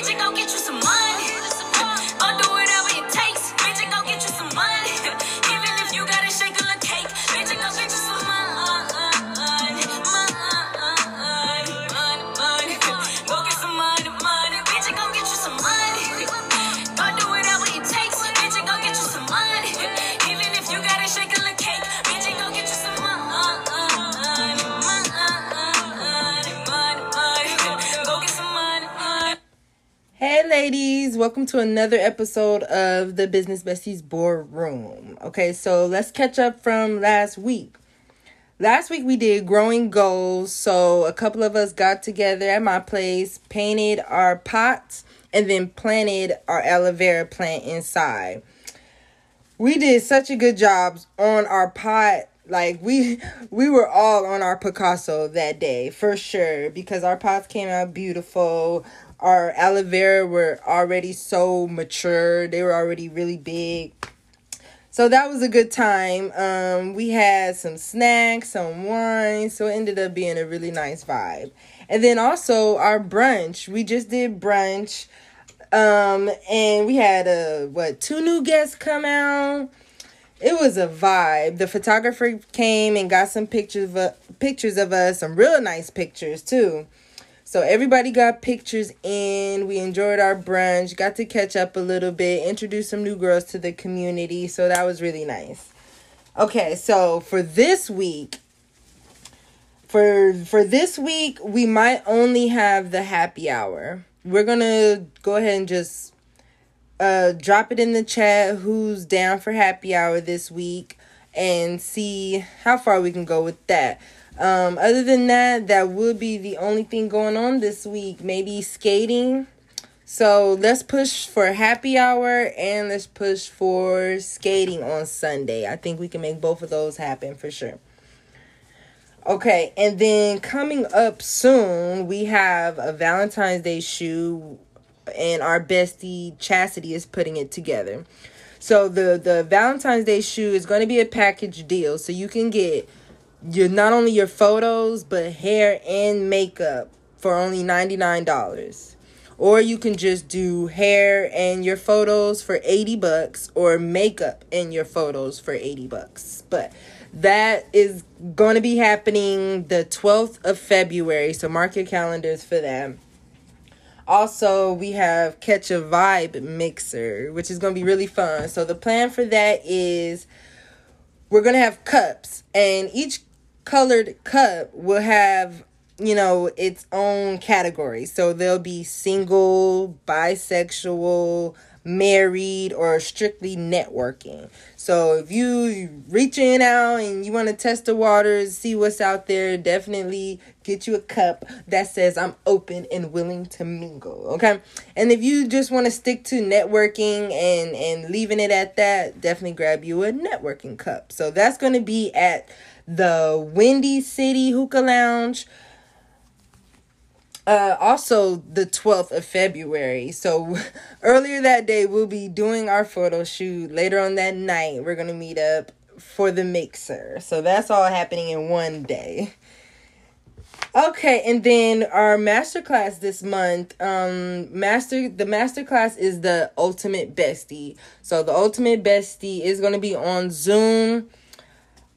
Bitch, go get you some money. Ladies, welcome to another episode of the Business Besties Boardroom. Okay, so let's catch up from last week. Last week we did growing goals, so a couple of us got together at my place, painted our pots, and then planted our aloe vera plant inside. We did such a good job on our pot. Like we we were all on our Picasso that day for sure because our pots came out beautiful. Our aloe vera were already so mature. They were already really big. So that was a good time. Um, we had some snacks, some wine, so it ended up being a really nice vibe. And then also our brunch. We just did brunch. Um, and we had a what two new guests come out. It was a vibe. The photographer came and got some pictures of pictures of us, some real nice pictures too. So everybody got pictures in. We enjoyed our brunch, got to catch up a little bit, introduced some new girls to the community. So that was really nice. Okay, so for this week, for for this week, we might only have the happy hour. We're gonna go ahead and just uh drop it in the chat who's down for happy hour this week and see how far we can go with that. Um, other than that, that would be the only thing going on this week. Maybe skating. So let's push for happy hour and let's push for skating on Sunday. I think we can make both of those happen for sure. Okay, and then coming up soon, we have a Valentine's Day shoe, and our bestie Chastity is putting it together. So the the Valentine's Day shoe is going to be a package deal, so you can get your not only your photos but hair and makeup for only ninety nine dollars. Or you can just do hair and your photos for 80 bucks or makeup and your photos for 80 bucks. But that is going to be happening the 12th of February, so mark your calendars for that. Also, we have Catch a Vibe Mixer, which is going to be really fun. So the plan for that is we're going to have cups and each colored cup will have you know its own category. So there'll be single bisexual married or strictly networking. So if you reaching out and you want to test the waters see what's out there definitely get you a cup that says i'm open and willing to mingle okay? And if you just want to stick to networking and and leaving it at that definitely grab you a networking cup. So that's going to be at the Windy City Hookah Lounge. Uh, also the 12th of February. So earlier that day, we'll be doing our photo shoot. Later on that night, we're going to meet up for the mixer. So that's all happening in one day. Okay, and then our masterclass this month, um, master the masterclass is the ultimate bestie. So the ultimate bestie is to be on Zoom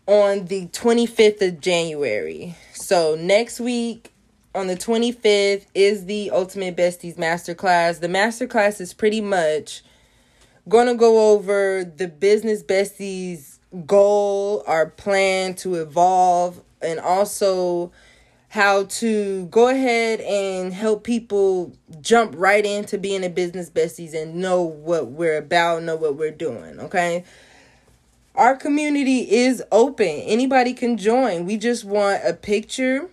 on the 25th of January. So next week on the 25th is the Ultimate Besties Masterclass. The masterclass is pretty much going to go over the business besties goal, our plan to evolve and also how to go ahead and help people jump right into being a business besties and know what we're about, know what we're doing, okay? Our community is open. Anybody can join. We just want a picture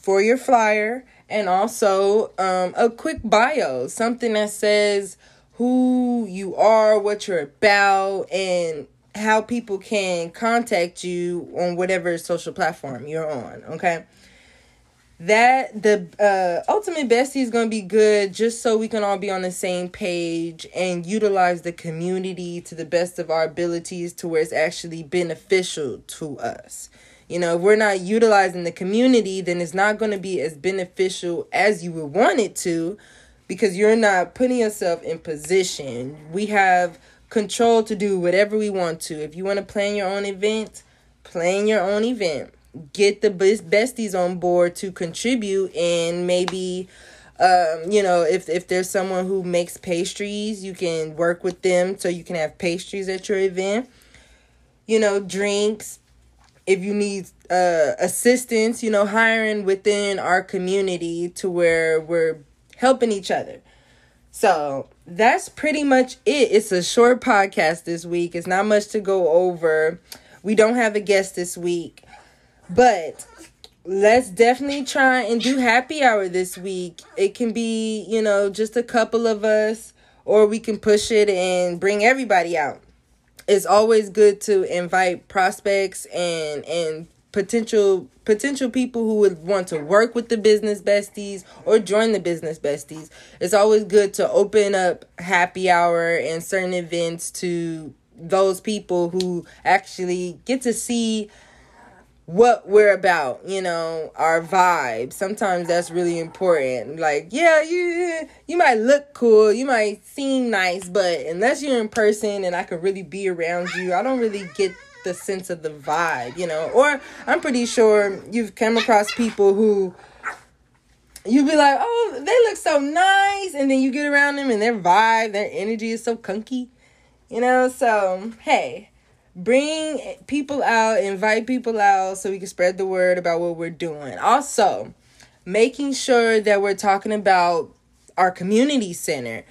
for your flyer and also um, a quick bio, something that says who you are, what you're about, and how people can contact you on whatever social platform you're on. Okay that the uh, ultimate bestie is going to be good just so we can all be on the same page and utilize the community to the best of our abilities to where it's actually beneficial to us you know if we're not utilizing the community then it's not going to be as beneficial as you would want it to because you're not putting yourself in position. We have control to do whatever we want to. If you want to plan your own event, plan your own event. Get the best besties on board to contribute and maybe um, you know, if if there's someone who makes pastries, you can work with them so you can have pastries at your event. You know, drinks. If you need uh, assistance, you know, hiring within our community to where we're helping each other. So that's pretty much it. It's a short podcast this week. It's not much to go over. We don't have a guest this week, but let's definitely try and do happy hour this week. It can be, you know, just a couple of us, or we can push it and bring everybody out. It's always good to invite prospects and and potential potential people who would want to work with the business besties or join the business besties. It's always good to open up happy hour and certain events to those people who actually get to see what we're about, you know, our vibe. Sometimes that's really important. Like, yeah, you you might look cool, you might seem nice, but unless you're in person and I could really be around you, I don't really get the sense of the vibe, you know. Or I'm pretty sure you've come across people who you'd be like, "Oh, they look so nice," and then you get around them and their vibe, their energy is so kunky, you know. So hey, bring people out, invite people out so we can spread the word about what we're doing. Also, making sure that we're talking about our community center,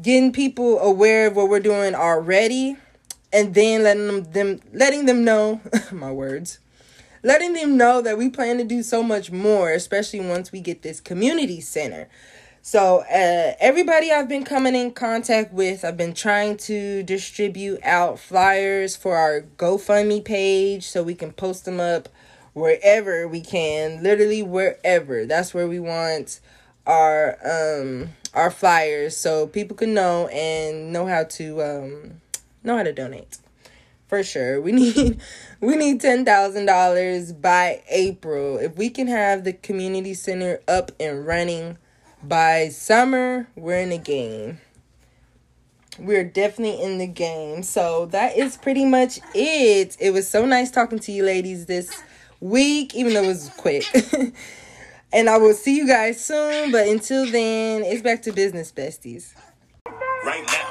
getting people aware of what we're doing already, and then letting them, them letting them know my words. Letting them know that we plan to do so much more, especially once we get this community center. So, uh, everybody I've been coming in contact with, I've been trying to distribute out flyers for our GoFundMe page so we can post them up wherever we can, literally wherever. That's where we want our um our flyers so people can know and know how to um know how to donate. For sure. We need we need $10,000 by April. If we can have the community center up and running by summer, we're in the game. We're definitely in the game. So that is pretty much it. It was so nice talking to you ladies this week, even though it was quick. and I will see you guys soon. But until then, it's back to business besties. Right now,